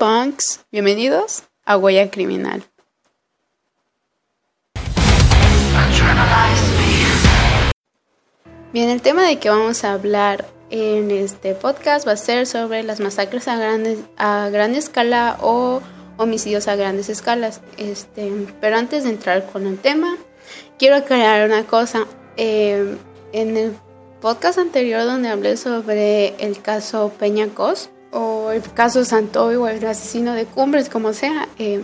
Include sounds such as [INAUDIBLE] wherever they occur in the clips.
punks, bienvenidos a Huella Criminal. Bien, el tema de que vamos a hablar en este podcast va a ser sobre las masacres a, grandes, a gran escala o homicidios a grandes escalas. Este, pero antes de entrar con el tema, quiero aclarar una cosa. Eh, en el podcast anterior donde hablé sobre el caso Peña Cos o el caso Santoy o el asesino de Cumbres, como sea, eh,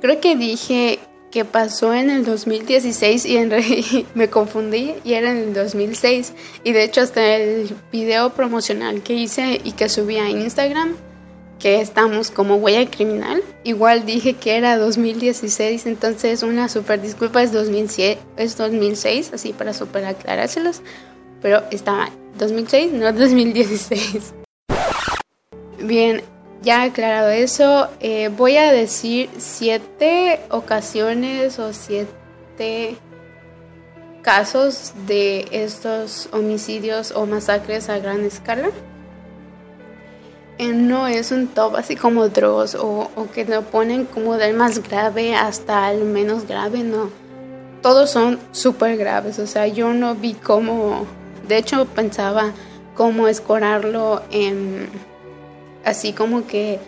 creo que dije que pasó en el 2016 y [LAUGHS] me confundí y era en el 2006 y de hecho hasta el video promocional que hice y que subí a Instagram que estamos como huella criminal igual dije que era 2016 entonces una super disculpa es 2006, es 2006 así para super aclarárselos pero está 2006 no 2016 bien ya aclarado eso, eh, voy a decir siete ocasiones o siete casos de estos homicidios o masacres a gran escala. Eh, no es un top así como Dross o, o que lo ponen como del más grave hasta el menos grave, no. Todos son súper graves, o sea, yo no vi cómo, de hecho pensaba cómo escorarlo en así como que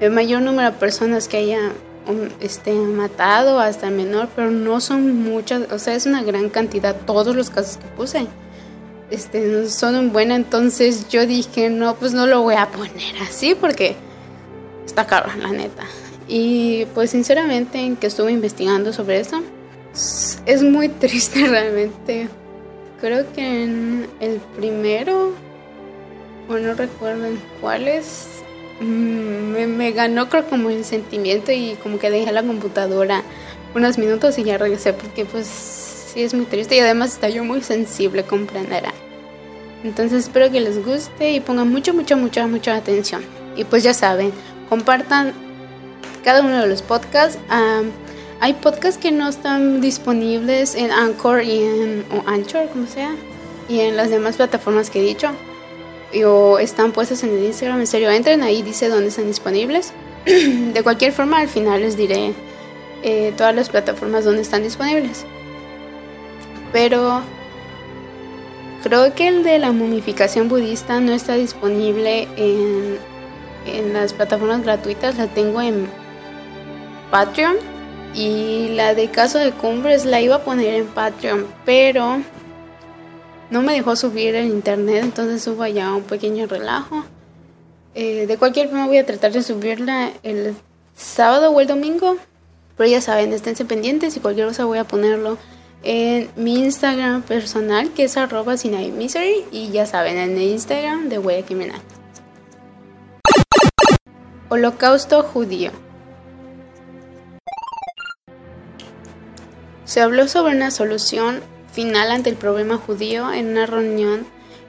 el mayor número de personas que haya um, este, matado hasta menor, pero no son muchas, o sea, es una gran cantidad todos los casos que puse. Este, son un entonces yo dije, no, pues no lo voy a poner así porque está caro, la neta. Y pues sinceramente en que estuve investigando sobre eso, es muy [LAUGHS] triste realmente. Creo que en el primero no recuerdo cuáles, mm, me, ganó creo como el sentimiento y como que dejé la computadora unos minutos y ya regresé porque pues sí es muy triste y además está yo muy sensible, comprenderá. Entonces espero que les guste y pongan mucho, mucho, mucha, mucha atención. Y pues ya saben, compartan cada uno de los podcasts. hay podcasts que no están disponibles en Anchor y en o Anchor, como sea, y en las demás plataformas que he dicho o están puestas en el Instagram. En serio, entren ahí, dice dónde están disponibles. [CLEARS THROAT] de cualquier forma, al final les diré eh, todas las plataformas donde están disponibles. Pero creo que el de la momificación budista no está disponible en, en las plataformas gratuitas. La tengo en Patreon. Y la de caso de cumbres la iba a poner en Patreon, pero no me dejó subir el internet, entonces subo allá un pequeño relajo. Eh, de cualquier forma voy a tratar de subirla el sábado o el domingo. Pero ya saben, esténse pendientes y cualquier cosa voy a ponerlo en mi Instagram personal que es arroba misery y ya saben, en el Instagram de Huella. Holocausto judío. Se habló sobre una solución final ante el problema judío en una reunión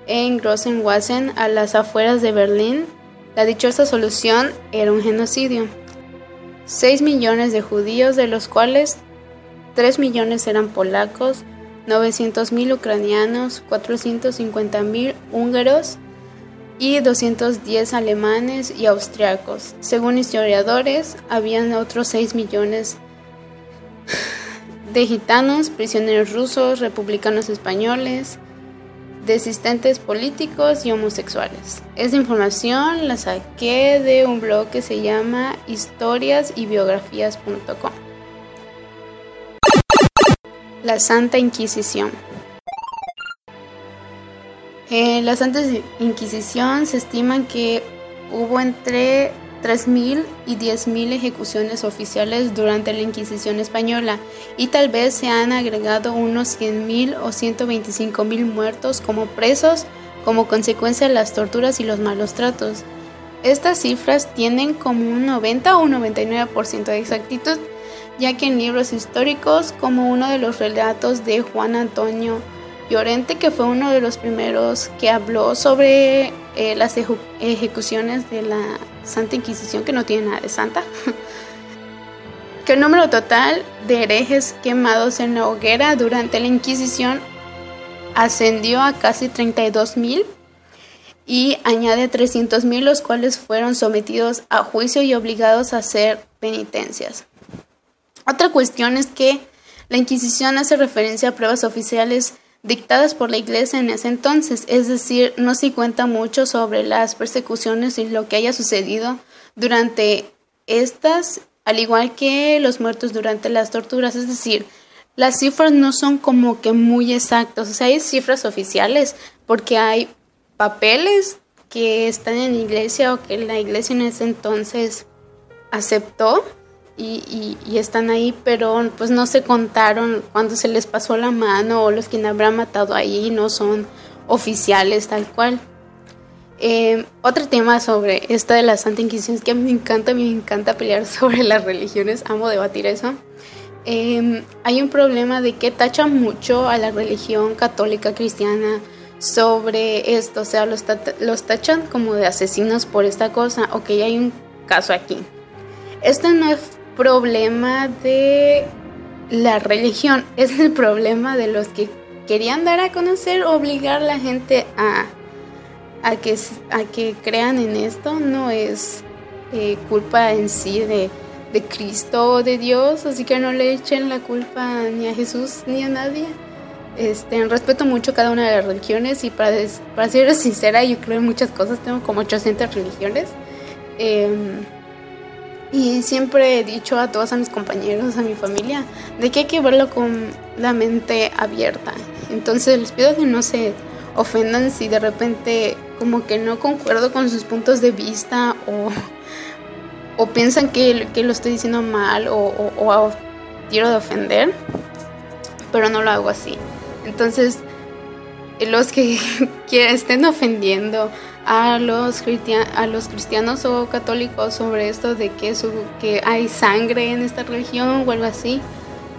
en Grossenwassen, a las afueras de Berlín. La dichosa solución era un genocidio. 6 millones de judíos, de los cuales 3 millones eran polacos, 900.000 ucranianos, 450.000 húngaros y 210 alemanes y austriacos. Según historiadores, habían otros 6 millones de gitanos, prisioneros rusos, republicanos españoles, desistentes políticos y homosexuales. Esta información la saqué de un blog que se llama historias y biografías.com. La Santa Inquisición. En la Santa Inquisición se estima que hubo entre 3.000 y 10.000 ejecuciones oficiales durante la Inquisición española y tal vez se han agregado unos 100.000 o 125.000 muertos como presos como consecuencia de las torturas y los malos tratos. Estas cifras tienen como un 90 o un 99% de exactitud, ya que en libros históricos como uno de los relatos de Juan Antonio Llorente, que fue uno de los primeros que habló sobre eh, las ejecuciones de la Santa Inquisición, que no tiene nada de santa, [LAUGHS] que el número total de herejes quemados en la hoguera durante la Inquisición ascendió a casi 32.000 y añade 300.000 los cuales fueron sometidos a juicio y obligados a hacer penitencias. Otra cuestión es que la Inquisición hace referencia a pruebas oficiales dictadas por la Iglesia en ese entonces, es decir, no se cuenta mucho sobre las persecuciones y lo que haya sucedido durante estas, al igual que los muertos durante las torturas, es decir, las cifras no son como que muy exactas, o sea, hay cifras oficiales porque hay papeles que están en la iglesia o que la iglesia en ese entonces aceptó y, están ahí, pero pues no se contaron cuando se les pasó la mano o los que habrán matado ahí no son oficiales tal cual. Eh, otro tema sobre esta de la Santa Inquisición es que a mí me encanta, me encanta pelear [LAUGHS] sobre las religiones, amo debatir eso. Eh, hay un problema de que tachan mucho a la religión católica cristiana sobre esto, o sea, los, los tachan como de asesinos por esta cosa. Ok, hay un caso aquí. Este no es problema de la religión, [LAUGHS] es el problema de los que querían dar a conocer, obligar a la gente a, a, que, a que crean en esto, no es eh, culpa en sí de, de Cristo o de Dios, así que no le echen la culpa ni a Jesús ni a nadie. Este, respeto mucho cada una de las religiones y para, para ser sincera, yo creo en muchas cosas, tengo como 800 religiones. Eh, y siempre he dicho a todos a mis compañeros, a mi familia, de que hay que verlo con la mente abierta. Entonces les pido que no se ofendan si de repente como que no concuerdo con sus puntos de vista o, o piensan que, que, lo estoy diciendo mal o, o, quiero de ofender, pero no lo hago así. Entonces, los que, [LAUGHS] que estén ofendiendo a los, cristianos o católicos sobre esto de que, hay sangre en esta religión o algo así.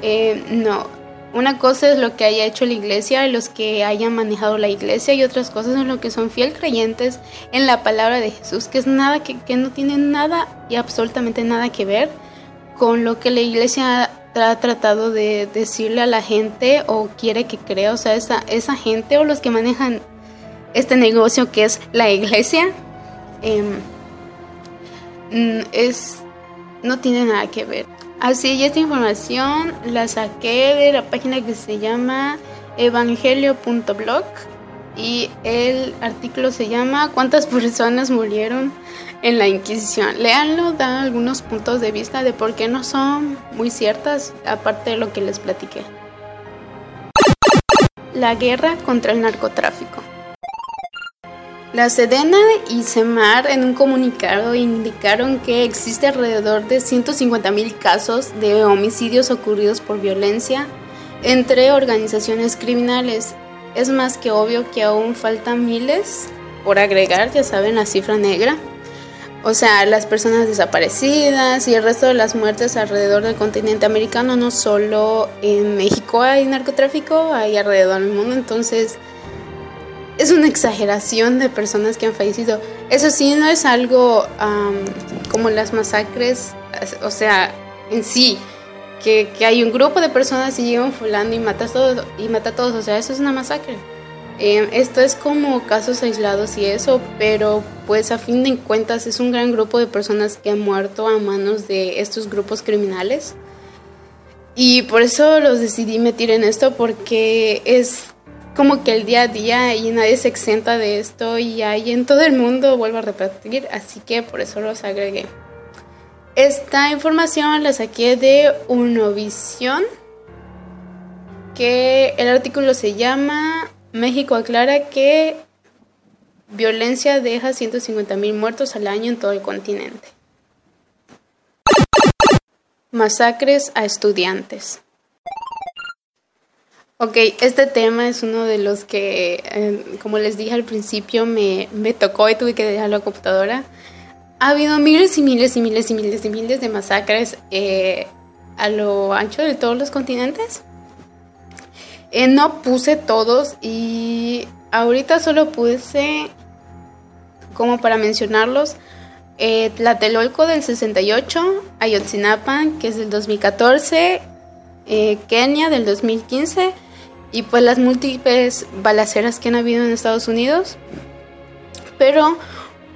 Eh, no, una cosa es lo que haya hecho la iglesia, los que hayan manejado la iglesia y otras cosas son lo que son fiel creyentes en la palabra de Jesús, que es nada que, no tiene nada y absolutamente nada que ver con lo que la iglesia ha tratado de decirle a la gente o quiere que crea, o sea, esa gente o los que manejan este negocio que es la iglesia em, mm, es no tiene nada que ver. Así, y esta información la saqué de la página que se llama evangelio.blog y el artículo se llama ¿Cuántas personas murieron en la Inquisición? Leanlo, da algunos puntos de vista de por qué no son muy ciertas, aparte de lo que les platiqué. La guerra contra el narcotráfico. La Sedena y Semar en un comunicado indicaron que existe alrededor de 150.000 casos de homicidios ocurridos por violencia entre organizaciones criminales. Es más que obvio que aún faltan miles por agregar, ya saben, la cifra negra. O sea, las personas desaparecidas y el resto de las muertes alrededor del continente americano, no solo en México hay narcotráfico, hay alrededor del mundo, entonces es una exageración de personas que han fallecido. Eso sí, no es algo como las masacres, o sea, en sí, que, hay un grupo de personas y llegan fulano y mata a todos, y mata a todos, o sea, eso es una masacre. Em, esto es como casos aislados y eso, pero pues a fin de cuentas es un gran grupo de personas que han muerto a manos de estos grupos criminales. Y por eso los decidí meter en esto porque es como que el día a día y nadie se exenta de esto y hay en todo el mundo, vuelvo a repetir, así que por eso los agregué. Esta información la saqué de Unovisión, que el artículo se llama México aclara que violencia deja 150.000 muertos al año en todo el continente. Masacres a estudiantes. Ok, este tema es uno de los que, eh, como les dije al principio, me, me tocó y tuve que dejar la computadora. Ha habido miles y miles y miles y miles y miles de masacres eh, a lo ancho de todos los continentes. Eh, no puse todos y ahorita solo puse, como para mencionarlos, eh, Tlatelolco del 68, Ayotzinapa, que es del 2014, Kenia del 2015 y pues las múltiples balaceras que han habido en Estados Unidos. Pero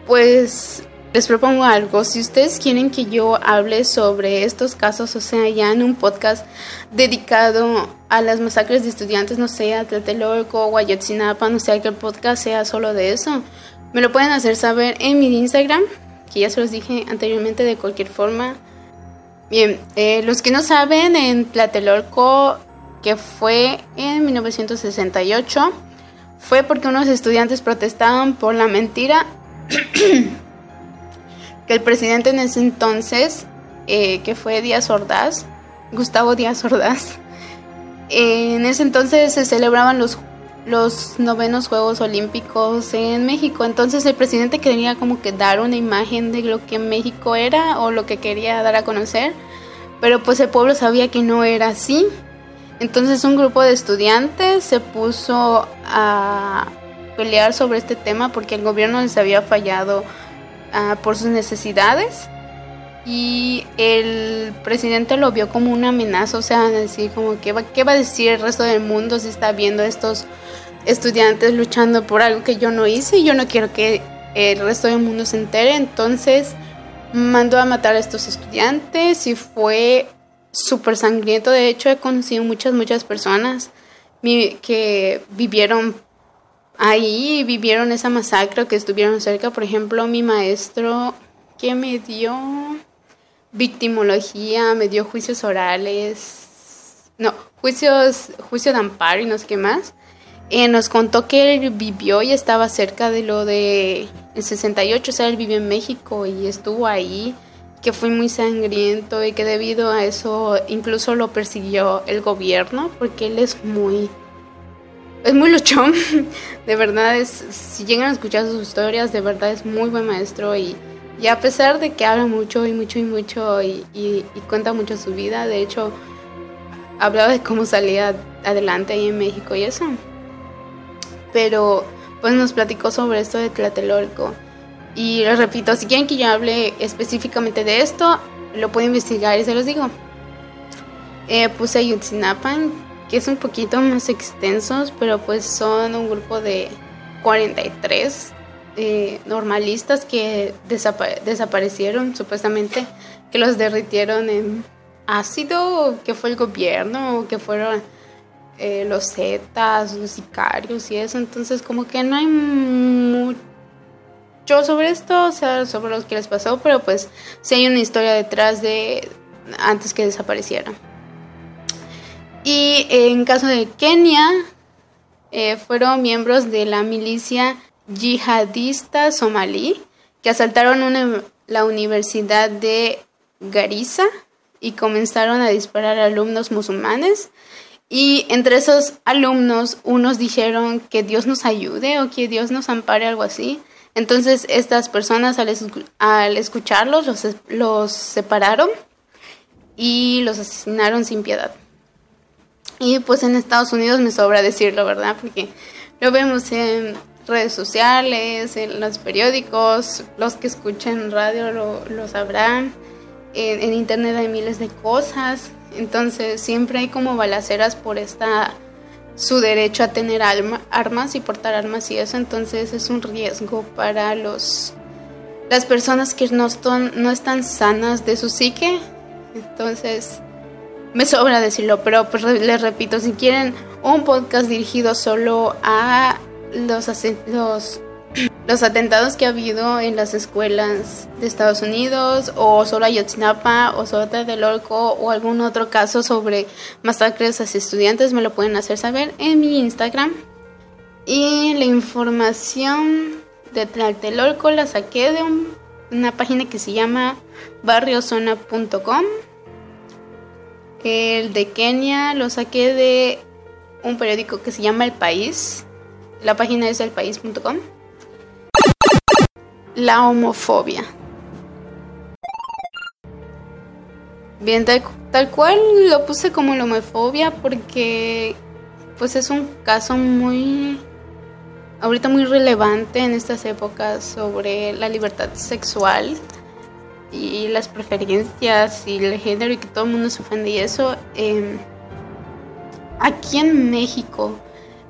pues les propongo algo. Si ustedes quieren que yo hable sobre estos casos, o sea, ya en un podcast dedicado a las masacres de estudiantes, no sé, a Tlatelolco o no sé, que el podcast sea solo de eso, me lo pueden hacer saber en mi Instagram, que ya se los dije anteriormente de cualquier forma. Bien, eh, los que no saben, en Tlatelolco, que fue en 1968, fue porque unos estudiantes protestaban por la mentira que el presidente en ese entonces, eh, que fue Díaz Ordaz, Gustavo Díaz Ordaz, en ese entonces se celebraban los, los novenos Juegos Olímpicos en México. Entonces el presidente quería como que dar una imagen de lo que México era o lo que quería dar a conocer, pero pues el pueblo sabía que no era así. Entonces un grupo de estudiantes se puso a pelear sobre este tema porque el gobierno les había fallado Ah, por sus necesidades. Y el presidente lo vio como una amenaza, o sea, decir como que qué va a decir el resto del mundo si está viendo a estos estudiantes luchando por algo que yo no hice y yo no quiero que el resto del mundo se entere, entonces mandó a matar a estos estudiantes y fue súper sangriento, de hecho he conocido muchas, muchas personas que vivieron ahí vivieron esa masacre que estuvieron cerca. Por ejemplo, mi maestro que me dio victimología, me dio juicios orales, no, juicios, juicio de amparo y no sé qué más. Eh, nos contó que él vivió y estaba cerca de lo de el 68, o sea, él vivió en México y estuvo ahí, que fue muy sangriento y que debido a eso incluso lo persiguió el gobierno, porque él es muy es muy luchón, [LAUGHS] de verdad es, si llegan a escuchar sus historias, de verdad es muy buen maestro y, y a pesar de que habla mucho y mucho y mucho y, y, cuenta mucho su vida, de hecho hablaba de cómo salía adelante ahí en México y eso. Pero pues nos platicó sobre esto de Tlatelolco. Y les repito, si quieren que yo hable específicamente de esto, lo puedo investigar y se los digo. Eh, puse Yutzinapan, que es un poquito más extensos, pero pues son un grupo de 43 eh, normalistas que desaparecieron supuestamente, que los derritieron en ácido, que fue el gobierno, que fueron eh, los zetas, los sicarios y eso, entonces como que no hay mucho sobre esto, o sea, sobre lo que les pasó, pero pues sí hay una historia detrás de antes que desaparecieran. Y en caso de Kenia, eh, fueron miembros de la milicia yihadista somalí que asaltaron la Universidad de Garissa y comenzaron a disparar a alumnos musulmanes. Y entre esos alumnos, unos dijeron que Dios nos ayude o que Dios nos ampare, algo así. Entonces, estas personas al, escucharlos los, separaron y los asesinaron sin piedad. Y pues en Estados Unidos me sobra decirlo, ¿verdad? Porque lo vemos en redes sociales, en los periódicos, los que escuchan radio lo, sabrán, en, internet hay miles de cosas, entonces siempre hay como balaceras por esta su derecho a tener armas y portar armas y eso, entonces es un riesgo para los las personas que no están, no están sanas de su psique, entonces me sobra decirlo, pero pues les repito, si quieren un podcast dirigido solo a los, los, los atentados que ha habido en las escuelas de Estados Unidos, o solo a Yotzinapa, o solo Orco, o algún otro caso sobre masacres a estudiantes, me lo pueden hacer saber en mi Instagram. Y la información de Tlatelolco la saqué de una página que se llama barriozona.com. El de Kenia lo saqué de un periódico que se llama El País. La página es elpaís.com. La homofobia. Bien, tal, cual lo puse como la homofobia porque pues es un caso muy ahorita muy relevante en estas épocas sobre la libertad sexual y las preferencias y el género y que todo el mundo se ofende y eso. Em, aquí en México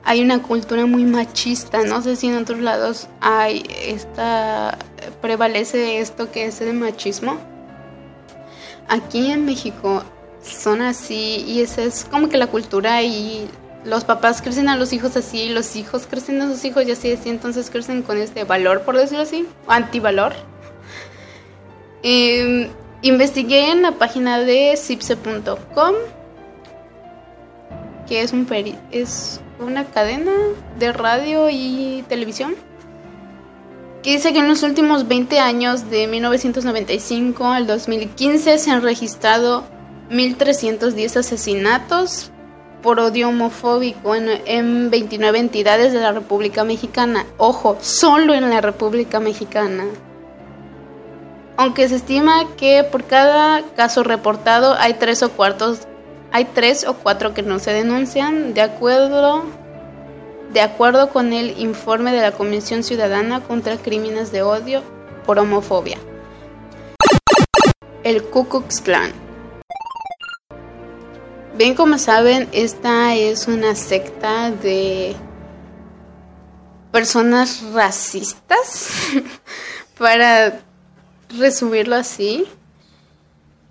hay una cultura muy machista. No sé si en otros lados hay esta prevalece esto que es el machismo. Aquí en México son así y esa es como que la cultura y los papás crecen a los hijos así, los hijos crecen a sus hijos y así, así entonces crecen con este valor, por decirlo así, antivalor. Eh, investigué en la página de cipse.com, que es, un es una cadena de radio y televisión, que dice que en los últimos 20 años, de 1995 al 2015, se han registrado 1.310 asesinatos por odio homofóbico en, en, 29 entidades de la República Mexicana. Ojo, solo en la República Mexicana. Aunque se estima que por cada caso reportado hay tres o cuartos, hay tres o cuatro que no se denuncian, de acuerdo, de acuerdo con el informe de la Comisión Ciudadana contra Crímenes de Odio por Homofobia. El Ku Klux Klan. Bien como saben, esta es una secta de personas racistas [LAUGHS] para resumirlo así,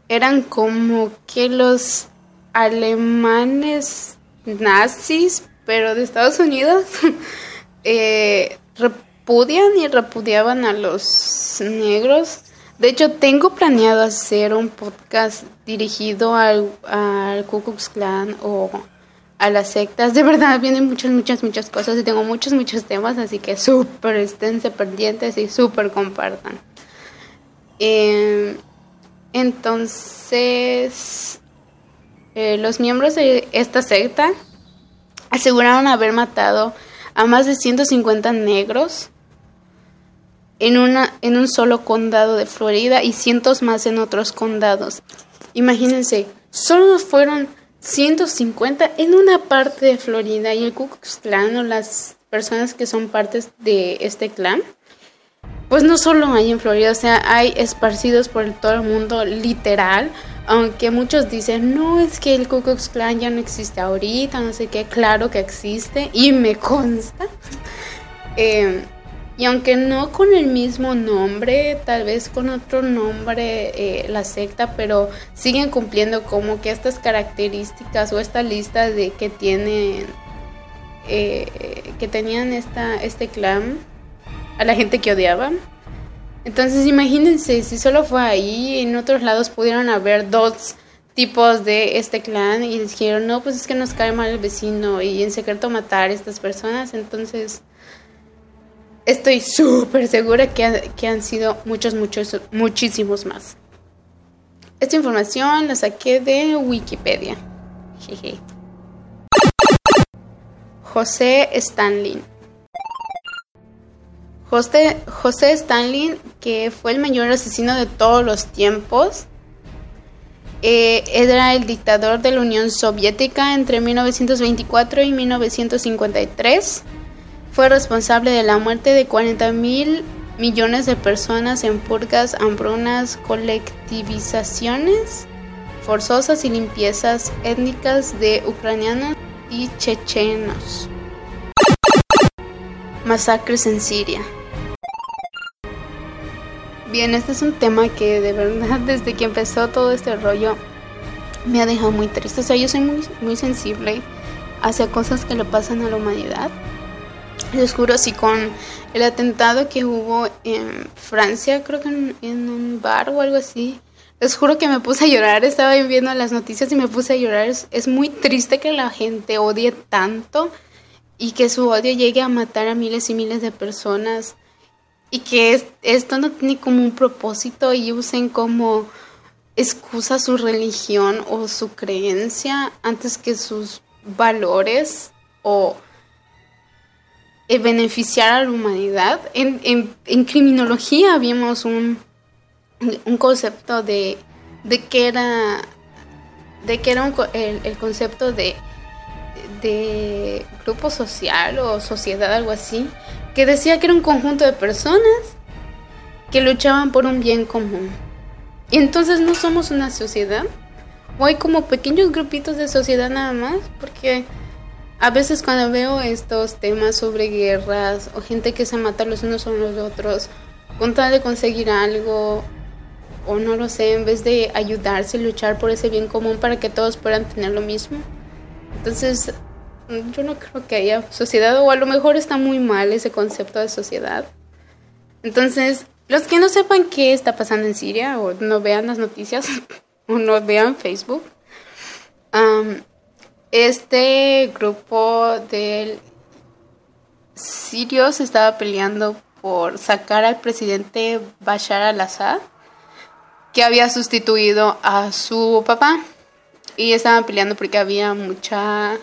eran como que los alemanes nazis, pero de Estados Unidos, [LAUGHS] eh, repudian y repudiaban a los negros. De hecho, tengo planeado hacer un podcast dirigido al, al Ku Klux Klan o a las sectas. De verdad, [LAUGHS] vienen muchas, muchas, muchas cosas y tengo muchos, muchos temas, así que súper esténse pendientes y súper compartan. Eh, entonces, eh, los miembros de esta secta aseguraron haber matado a más de 150 negros en, una, en un solo condado de Florida y cientos más en otros condados. Imagínense, solo fueron 150 en una parte de Florida y el Ku Klux Klan o las personas que son partes de este clan pues no solo hay en Florida, o sea, hay esparcidos por todo el mundo, literal. Aunque muchos dicen, no, es que el Ku Klux Klan ya no existe ahorita, no sé qué, claro que existe y me consta. Em, y aunque no con el mismo nombre, tal vez con otro nombre eh, la secta, pero siguen cumpliendo como que estas características o esta lista de que tienen, eh, que tenían esta, este clan a la gente que odiaban. Entonces imagínense, si solo fue ahí, en otros lados pudieron haber dos tipos de este clan y dijeron, no, pues es que nos cae mal el vecino y en secreto matar a estas personas. Entonces, estoy súper segura que, que, han sido muchos, muchos, muchísimos más. Esta información la saqué de Wikipedia. José Stanley. José, José Stalin, que fue el mayor asesino de todos los tiempos, eh, era el dictador de la Unión Soviética entre 1924 y 1953. Fue responsable de la muerte de 40 mil millones de personas en purgas, hambrunas, colectivizaciones forzosas y limpiezas étnicas de ucranianos y chechenos masacres en Siria. Bien, este es un tema que de verdad [LAUGHS] desde que empezó todo este rollo me ha dejado muy triste. O sea, yo soy muy, muy sensible hacia cosas que le pasan a la humanidad. Les juro, si con el atentado que hubo en Francia, creo que en, un bar o algo así, les juro que me puse a llorar. Estaba viendo las noticias y me puse a llorar. Es muy triste que la gente odie tanto y que su odio llegue a matar a miles y miles de personas y que esto no tiene como un propósito y usen como excusa su religión o su creencia antes que sus valores o eh, beneficiar a la humanidad. En, en, criminología vimos un, un concepto de, de que era de que era el, el concepto de de grupo social o sociedad, algo así, que decía que era un conjunto de personas que luchaban por un bien común. Y entonces no somos una sociedad, o hay como pequeños grupitos de sociedad nada más, porque a veces cuando veo estos temas sobre guerras o gente que se mata los unos con los otros, con tal de conseguir algo, o no lo sé, en vez de ayudarse, luchar por ese bien común para que todos puedan tener lo mismo. Entonces, yo no creo que haya sociedad, o a lo mejor está muy mal ese concepto de sociedad. Entonces, los que no sepan qué está pasando en Siria, o no vean las noticias, [LAUGHS] o no vean Facebook, este grupo de sirios estaba peleando por sacar al presidente Bashar al-Assad, que había sustituido a su papá. Y estaban peleando porque había mucha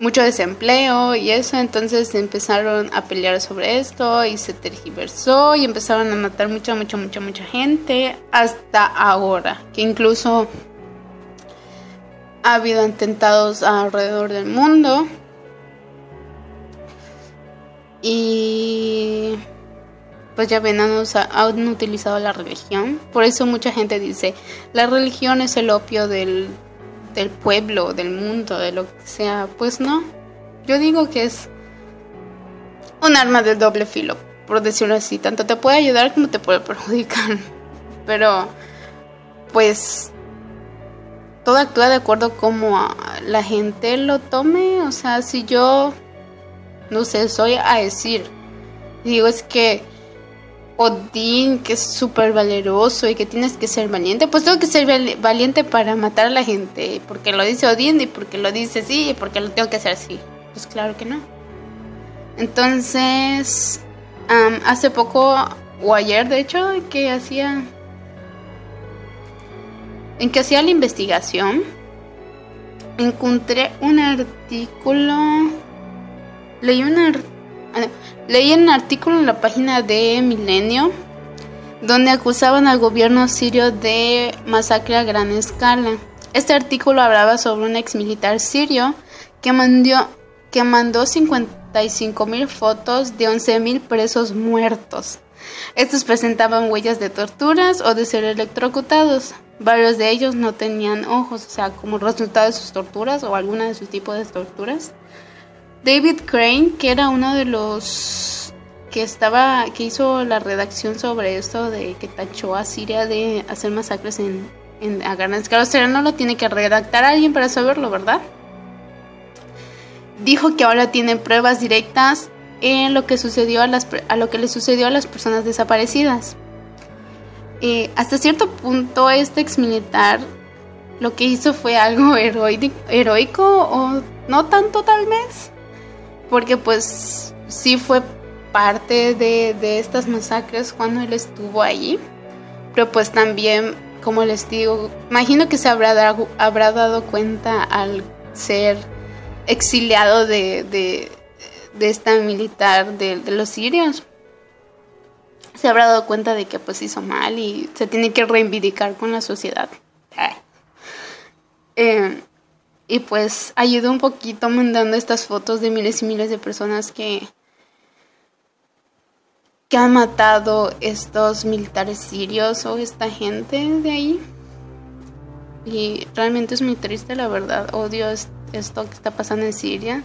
mucho desempleo y eso, entonces empezaron a pelear sobre esto y se tergiversó y empezaron a matar mucha, mucha, mucha, mucha gente hasta ahora, que incluso ha habido atentados alrededor del mundo. Y pues ya ven, han, han, utilizado la religión. Por eso mucha gente dice, la religión es el opio del, del pueblo, del mundo, de lo que sea. Pues no, yo digo que es un arma de doble filo, por decirlo así. Tanto te puede ayudar como te puede perjudicar. [LAUGHS] Pero, pues, todo actúa de acuerdo como la gente lo tome. O sea, si yo, no sé, soy a decir, digo es que Odín, que es súper valeroso y que tienes que ser valiente, pues tengo que ser valiente para matar a la gente, porque lo dice Odín y porque lo dice sí y porque lo tengo que hacer así. Pues claro que no. Entonces, hace poco, o ayer de hecho, que hacía en que hacía la investigación, encontré un artículo, leí un, ah, leí un artículo en la página de Milenio donde acusaban al gobierno sirio de masacre a gran escala. Este artículo hablaba sobre un ex militar sirio que mandó, que mandó 55 mil fotos de 11 mil presos muertos. Estos presentaban huellas de torturas o de ser electrocutados. Varios de ellos no tenían ojos, o sea, como resultado de sus torturas o alguna de sus tipos de torturas. David Crane, que era uno de los que estaba, que hizo la redacción sobre esto de que tachó a Siria de hacer masacres en, en a gran o sea, no lo tiene que redactar alguien para saberlo, ¿verdad? Dijo que ahora tienen pruebas directas en lo que sucedió a, las, a lo que le sucedió a las personas desaparecidas. Eh, hasta cierto punto este ex militar lo que hizo fue algo heroico o no tanto tal vez, porque pues sí fue parte de, de estas masacres cuando él estuvo allí, pero pues también, como les digo, imagino que se habrá, dado, habrá dado cuenta al ser exiliado de, de, de esta militar de, los sirios se habrá dado cuenta de que pues hizo mal y se tiene que reivindicar con la sociedad. Y pues ayudó un poquito mandando estas fotos de miles y miles de personas que que han matado estos militares sirios o esta gente de ahí. Y realmente es muy triste, la verdad. Odio esto que está pasando en Siria.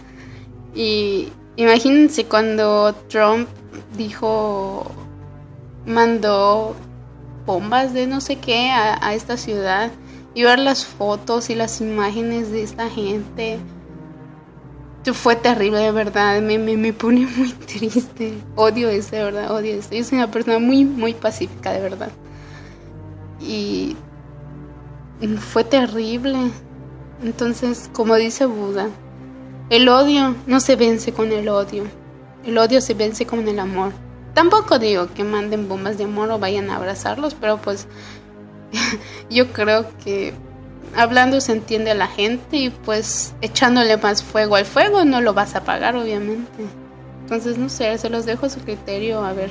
Y imagínense cuando Trump dijo mandó bombas de no sé qué a, esta ciudad y ver las fotos y las imágenes de esta gente. Fue terrible, de verdad. Me, me, me pone [LAUGHS] muy triste. Odio eso, de verdad. Odio eso. Yo soy una persona muy, muy pacífica, de verdad. Y fue terrible. Entonces, como dice Buda, el odio no se vence con el odio. El odio se vence con el amor. Tampoco digo que manden bombas de amor o vayan a abrazarlos, pero pues [LAUGHS] yo creo que hablando se entiende a la gente y pues echándole más fuego al fuego no lo vas a apagar obviamente. Entonces no sé, se los dejo a su criterio a ver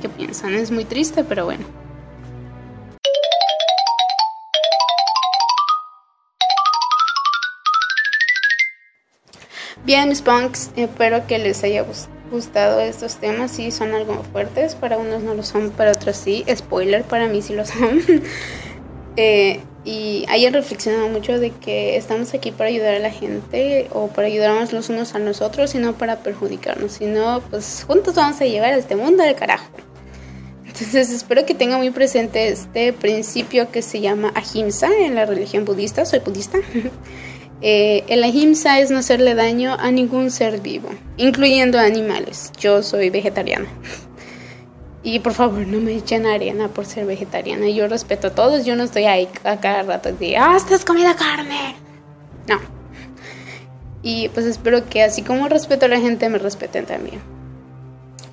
qué piensan. Es muy triste, pero bueno. Bien, Spunks, espero que les haya gustado gustado estos temas, sí son algo fuertes, para unos no lo son, para otros sí, spoiler, para mí sí lo son. [LAUGHS] Eh, Y ayer reflexionaba mucho de que estamos aquí para ayudar a la gente o para ayudarnos los unos a nosotros y no para perjudicarnos, sino pues juntos vamos a llevar a este mundo del carajo. Entonces espero que tenga muy presente este principio que se llama ahimsa en la religión budista, soy budista. [LAUGHS] eh, el ahimsa es no hacerle daño a ningún ser vivo, incluyendo animales. Yo soy vegetariana. Y por favor, no me echen arena por ser vegetariana. Yo respeto a todos. Yo no estoy ahí a cada rato de, ah, estás comida carne. No. Y pues espero que así como respeto a la gente, me respeten también.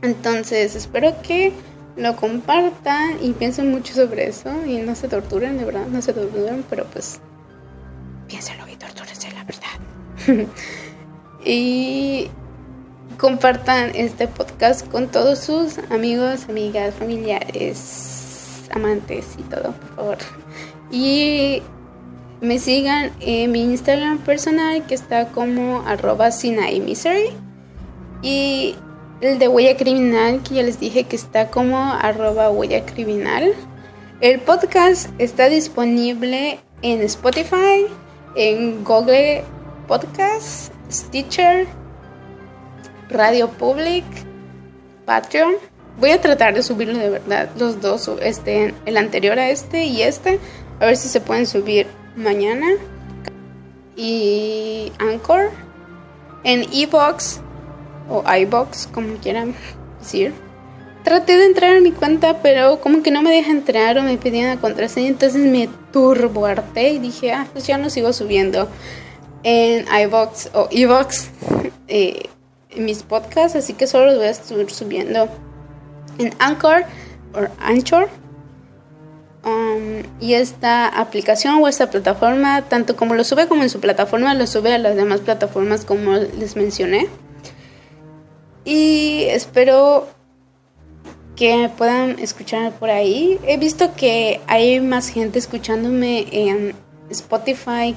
Entonces, espero que lo compartan y piensen mucho sobre eso y no se torturen, de verdad, no se torturen, pero pues piénsenlo [LAUGHS] y compartan este podcast con todos sus amigos, amigas, familiares, amantes y todo, por favor. Y me sigan en mi Instagram personal que está como arroba Misery. Y el de huella criminal que ya les dije que está como arroba huella criminal. El podcast está disponible en Spotify, en Google Podcast, Stitcher, Radio Public, Patreon. Voy a tratar de subirlo de verdad, los dos, este, el anterior a este y este, a ver si se pueden subir mañana. Y Anchor, en Evox o iBox, como quieran decir. Traté de entrar a mi cuenta, pero como que no me deja entrar o me pedían la contraseña, entonces me turboarte y dije, ah, pues ya no sigo subiendo en iBox o Evox. [LAUGHS] Eh, mis podcasts, así que solo los voy a estar subiendo en Anchor o Anchor. Um, y esta aplicación o esta plataforma, tanto como lo sube como en su plataforma, lo sube a las demás plataformas como les mencioné. Y espero que puedan escuchar por ahí. He visto que hay más gente escuchándome en Spotify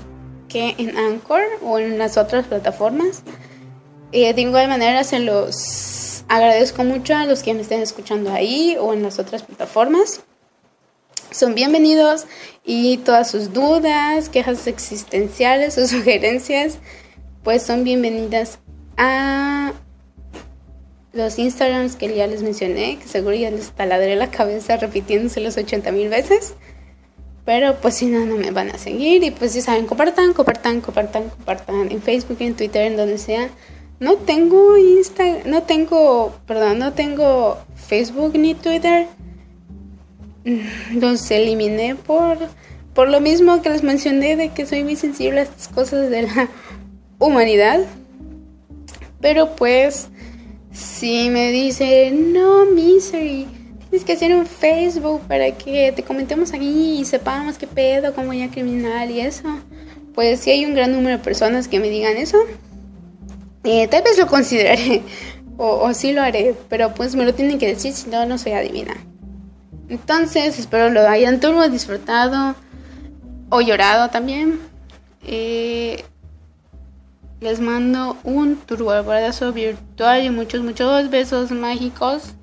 que en Anchor o en las otras plataformas. Eh, de igual manera se los agradezco mucho a los que me estén escuchando ahí o en las otras plataformas. Son bienvenidos y todas sus dudas, quejas existenciales o [LAUGHS] sugerencias, pues son bienvenidas a los Instagrams que ya les mencioné, que seguro ya les taladré la cabeza repitiéndose los 80 mil veces. Pero pues si no, no me van a seguir. Y pues ya saben, compartan, compartan, compartan, compartan en Facebook, en Twitter, en donde sea. No tengo Insta, no tengo, perdón, no tengo Facebook ni Twitter. Los eliminé por, por lo mismo que les mencioné de que soy muy sensible a estas cosas de la humanidad. Pero pues, si me dicen, no, Misery, que hacer un Facebook para que te comentemos aquí y sepamos qué pedo, como ya criminal y eso. Pues si hay un gran número de personas que me digan eso, eh, tal vez lo consideraré [LAUGHS] o, o sí lo haré, pero pues me lo tienen que decir, si no, no soy adivina. Entonces, espero lo hayan turbo disfrutado o llorado también. Eh, les mando un turbo abrazo virtual y muchos, muchos besos mágicos.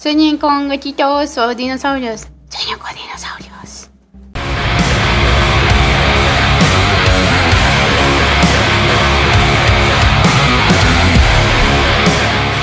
Sueñen con huequitos o dinosaurios. Sueñen con dinosaurios.